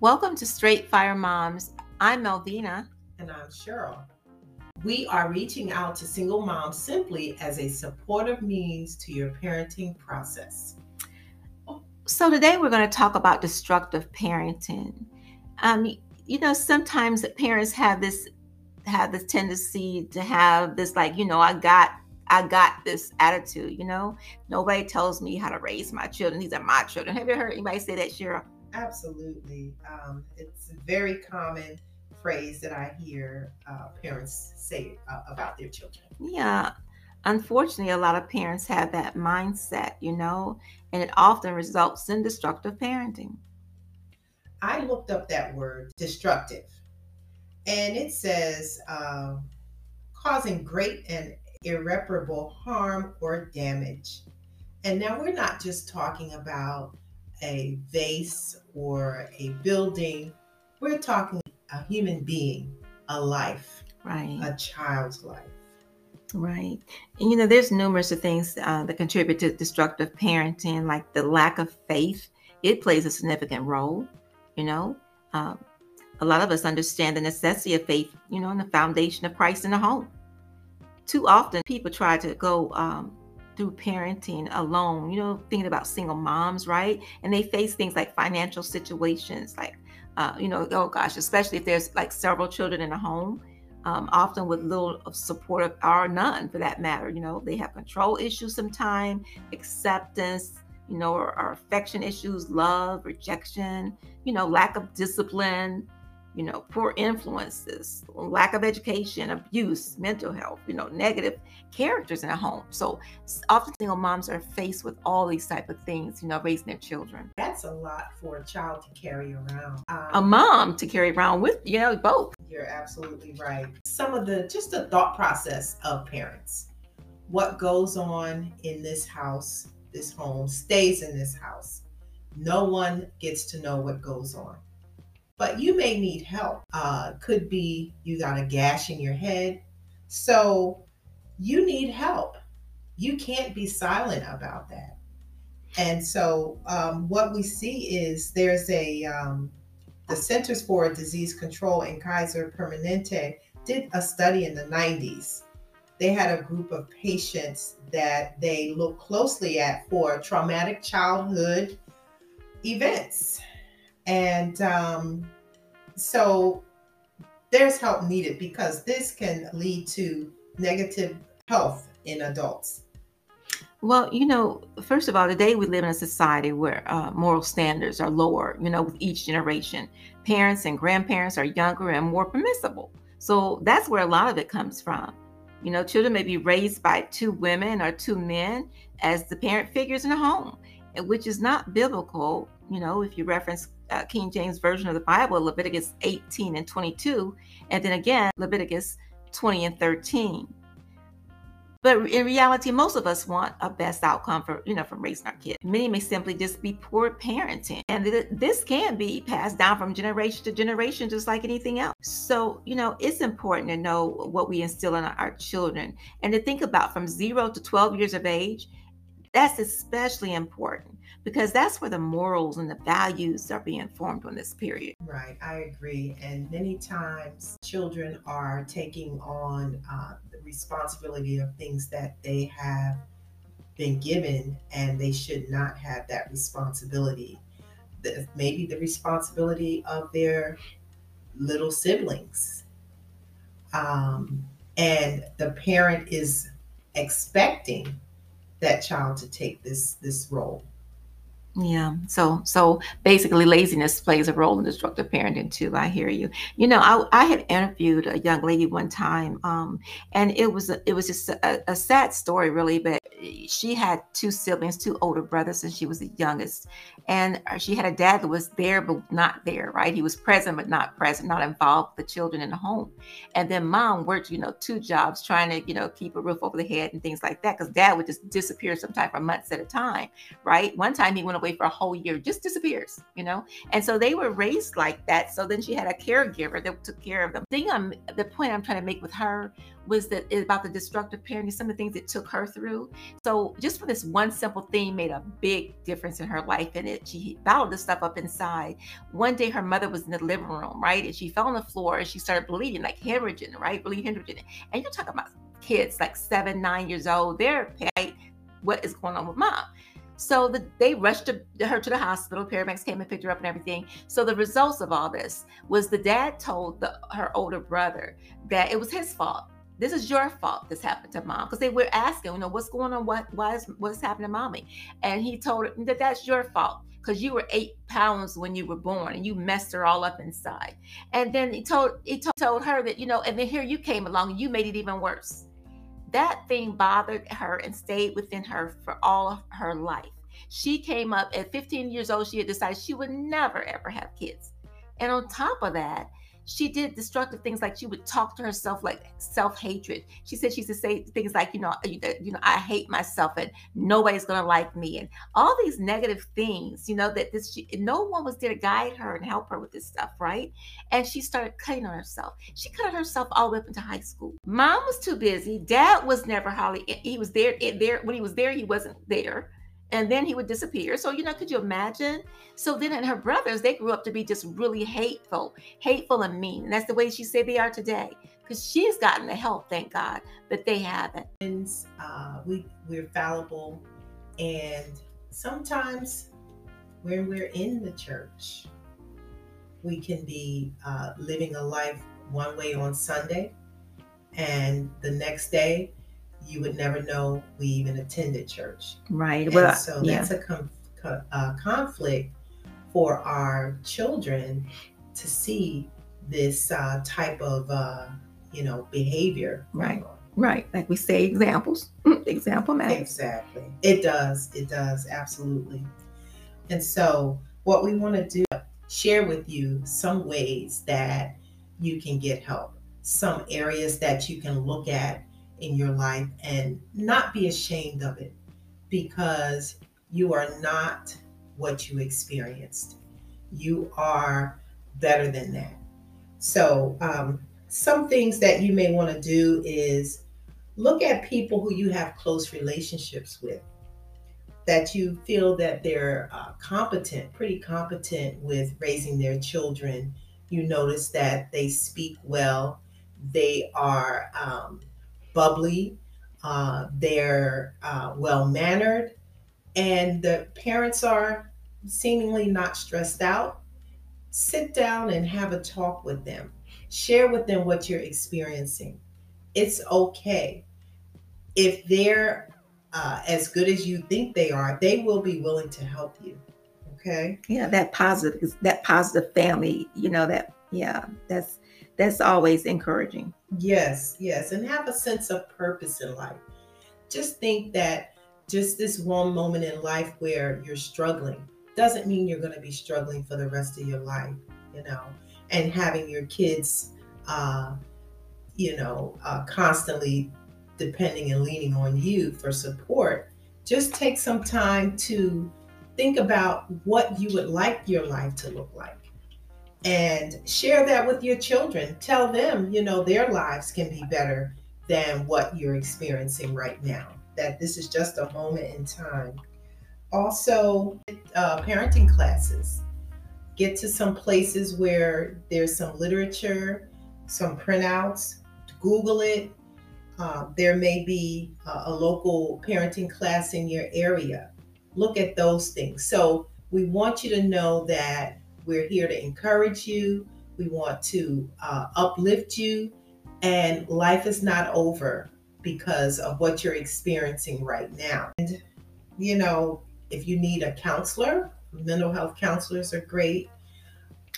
Welcome to Straight Fire Moms. I'm Melvenia. And I'm Cheryl. We are reaching out to single moms simply as a supportive means to your parenting process. So, today we're going to talk about destructive parenting. Um, you know, sometimes parents have this have this tendency to have this like, you know, I got I got this attitude, you know. Nobody tells me how to raise my children. These are my children. Have you heard anybody say that, Cheryl? Absolutely. Um, it's a very common phrase that I hear uh, parents say uh, about their children. Yeah. Unfortunately, a lot of parents have that mindset, you know, and it often results in destructive parenting. I looked up that word, destructive, and it says uh, causing great and irreparable harm or damage. And now we're not just talking about a vase or a building, we're talking a human being, a life, right? A child's life. Right. And you know, there's numerous of things uh, that contribute to destructive parenting, like the lack of faith. It plays a significant role. You know, um, a lot of us understand the necessity of faith, you know, and the foundation of Christ in the home too often people try to go um, through parenting alone, you know, thinking about single moms, right? And they face things like financial situations, like, uh, you know, oh gosh, especially if there's like several children in a home, um, often with little support or none for that matter. You know, they have control issues sometimes, acceptance, you know, or, or affection issues, love, rejection, you know, lack of discipline, you know, poor influences, lack of education, abuse, mental health, you know, negative characters in a home. So often single moms are faced with all these type of things, you know, raising their children. That's a lot for a child to carry around. Um, a mom to carry around with, you know, both. You're absolutely right. Some of the just the thought process of parents. What goes on in this house, this home, stays in this house. No one gets to know what goes on but you may need help. Uh, could be you got a gash in your head. So you need help. You can't be silent about that. And so um, what we see is there's a, um, the Centers for Disease Control in Kaiser Permanente did a study in the 90s. They had a group of patients that they looked closely at for traumatic childhood events and um, so there's help needed because this can lead to negative health in adults. Well, you know, first of all, today we live in a society where uh, moral standards are lower, you know, with each generation. Parents and grandparents are younger and more permissible. So that's where a lot of it comes from. You know, children may be raised by two women or two men as the parent figures in a home, which is not biblical. You know, if you reference uh, King James Version of the Bible, Leviticus 18 and 22, and then again, Leviticus 20 and 13. But in reality, most of us want a best outcome for, you know, from raising our kids. Many may simply just be poor parenting. And th- this can be passed down from generation to generation, just like anything else. So, you know, it's important to know what we instill in our children and to think about from zero to 12 years of age. That's especially important because that's where the morals and the values are being formed on this period. Right, I agree. And many times children are taking on uh, the responsibility of things that they have been given and they should not have that responsibility. The, maybe the responsibility of their little siblings. Um, and the parent is expecting that child to take this this role yeah. So so basically laziness plays a role in destructive parenting too. I hear you. You know, I, I had interviewed a young lady one time, um, and it was a, it was just a, a sad story really, but she had two siblings, two older brothers, and she was the youngest. And uh, she had a dad that was there but not there, right? He was present but not present, not involved with the children in the home. And then mom worked, you know, two jobs trying to, you know, keep a roof over the head and things like that. Because dad would just disappear sometimes for months at a time, right? One time he went away away for a whole year, just disappears, you know? And so they were raised like that. So then she had a caregiver that took care of them. The thing I'm, the point I'm trying to make with her was that about the destructive parenting, some of the things it took her through. So just for this one simple thing made a big difference in her life. And it, she bottled this stuff up inside. One day her mother was in the living room, right? And she fell on the floor and she started bleeding, like hemorrhaging, right? Really hemorrhaging. And you're talking about kids like seven, nine years old. They're right? What is going on with mom? So the, they rushed to, her to the hospital. Paramedics came and picked her up and everything. So the results of all this was the dad told the, her older brother that it was his fault. This is your fault. This happened to mom because they were asking, you know, what's going on? What why is what's happening to mommy? And he told her that that's your fault because you were eight pounds when you were born and you messed her all up inside. And then he told he told, told her that you know, and then here you came along and you made it even worse that thing bothered her and stayed within her for all of her life. She came up at 15 years old, she had decided she would never ever have kids. And on top of that, she did destructive things like she would talk to herself like self-hatred. She said she used to say things like you know you, know i hate myself and nobody's gonna like me and all these negative things you know that this she, no one was there to guide her and help her with this stuff right? And she started cutting on herself. She cut on herself all the way up into high school. Mom was too busy. Dad was never hardly he was there there when he was there he wasn't there and then he would disappear. So, you know, could you imagine? So then and her brothers, they grew up to be just really hateful, hateful and mean. And that's the way she said they are today. Because she's gotten the help, thank God, but they haven't. Uh, we we're fallible and sometimes when we're in the church, we can be uh, living a life one way on Sunday, and the next day you would never know we even attended church. Right. And well, so yeah. that's a, com- a conflict for our children to see this uh, type of uh, you know behavior. Right. Right. Like we say, examples. Example matters. Exactly. It does. It does. Absolutely. And so, what we want to do, share with you some ways that you can get help, some areas that you can look at in your life and not be ashamed of it because you are not what you experienced. You are better than that. So, um, some things that you may want to do is look at people who you have close relationships with that you feel that they're uh, competent, pretty competent with raising their children. You notice that they speak well, they are um, bubbly, uh, they're uh, well mannered, and the parents are seemingly not stressed out. Sit down and have a talk with them. Share with them what you're experiencing. It's okay. If they're uh, as good as you think they are, they will be willing to help you. Okay. Yeah, that positive, that positive family. You know that. Yeah, that's that's always encouraging. Yes, yes. And have a sense of purpose in life. Just think that just this one moment in life where you're struggling doesn't mean you're going to be struggling for the rest of your life, you know, and having your kids, uh, you know, uh, constantly depending and leaning on you for support. Just take some time to think about what you would like your life to look like and share that with your children. Tell them, you know, their lives can be better than what you're experiencing right now, that this is just a moment in time. Also, uh, parenting classes. Get to some places where there's some literature, some printouts, Google it. Uh, there may be a, a local parenting class in your area. Look at those things. So, we want you to know that we're here to encourage you. We want to uh, uplift you. And life is not over because of what you're experiencing right now. And, you know, if you need a counselor, mental health counselors are great.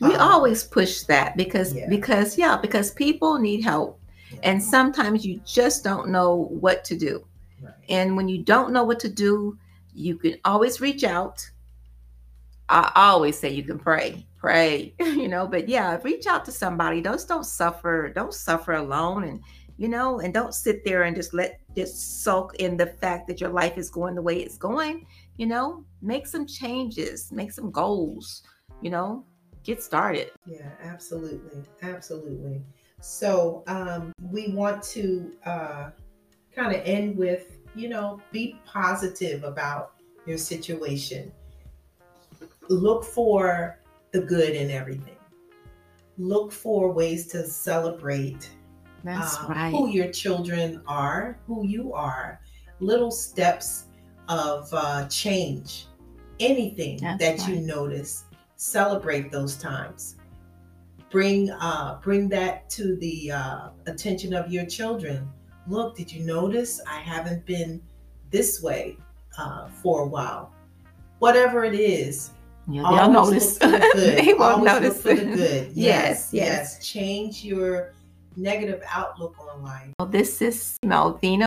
We um, always push that because, yeah. because, yeah, because people need help. Yeah. And sometimes you just don't know what to do. Right. And when you don't know what to do, you can always reach out I always say you can pray, pray, you know, but yeah, reach out to somebody. Those don't suffer, don't suffer alone. And you know, and don't sit there and just let just sulk in the fact that your life is going the way it's going. You know, make some changes, make some goals, you know, get started. Yeah, absolutely. Absolutely. So um, we want to uh, kind of end with, you know, be positive about your situation. Look for the good in everything. Look for ways to celebrate That's uh, right. who your children are, who you are, little steps of uh, change, anything That's that you notice, celebrate those times. Bring uh, bring that to the uh, attention of your children. Look, did you notice I haven't been this way uh, for a while? Whatever it is, Yeah, they'll always notice. the they won't notice. For the good. Yes, Yes, yes. yes. Change your negative outlook on life. Well, this is Melvenia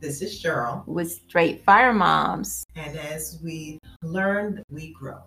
This is Cheryl, with Straight Fire Moms. and as we learn, we grow.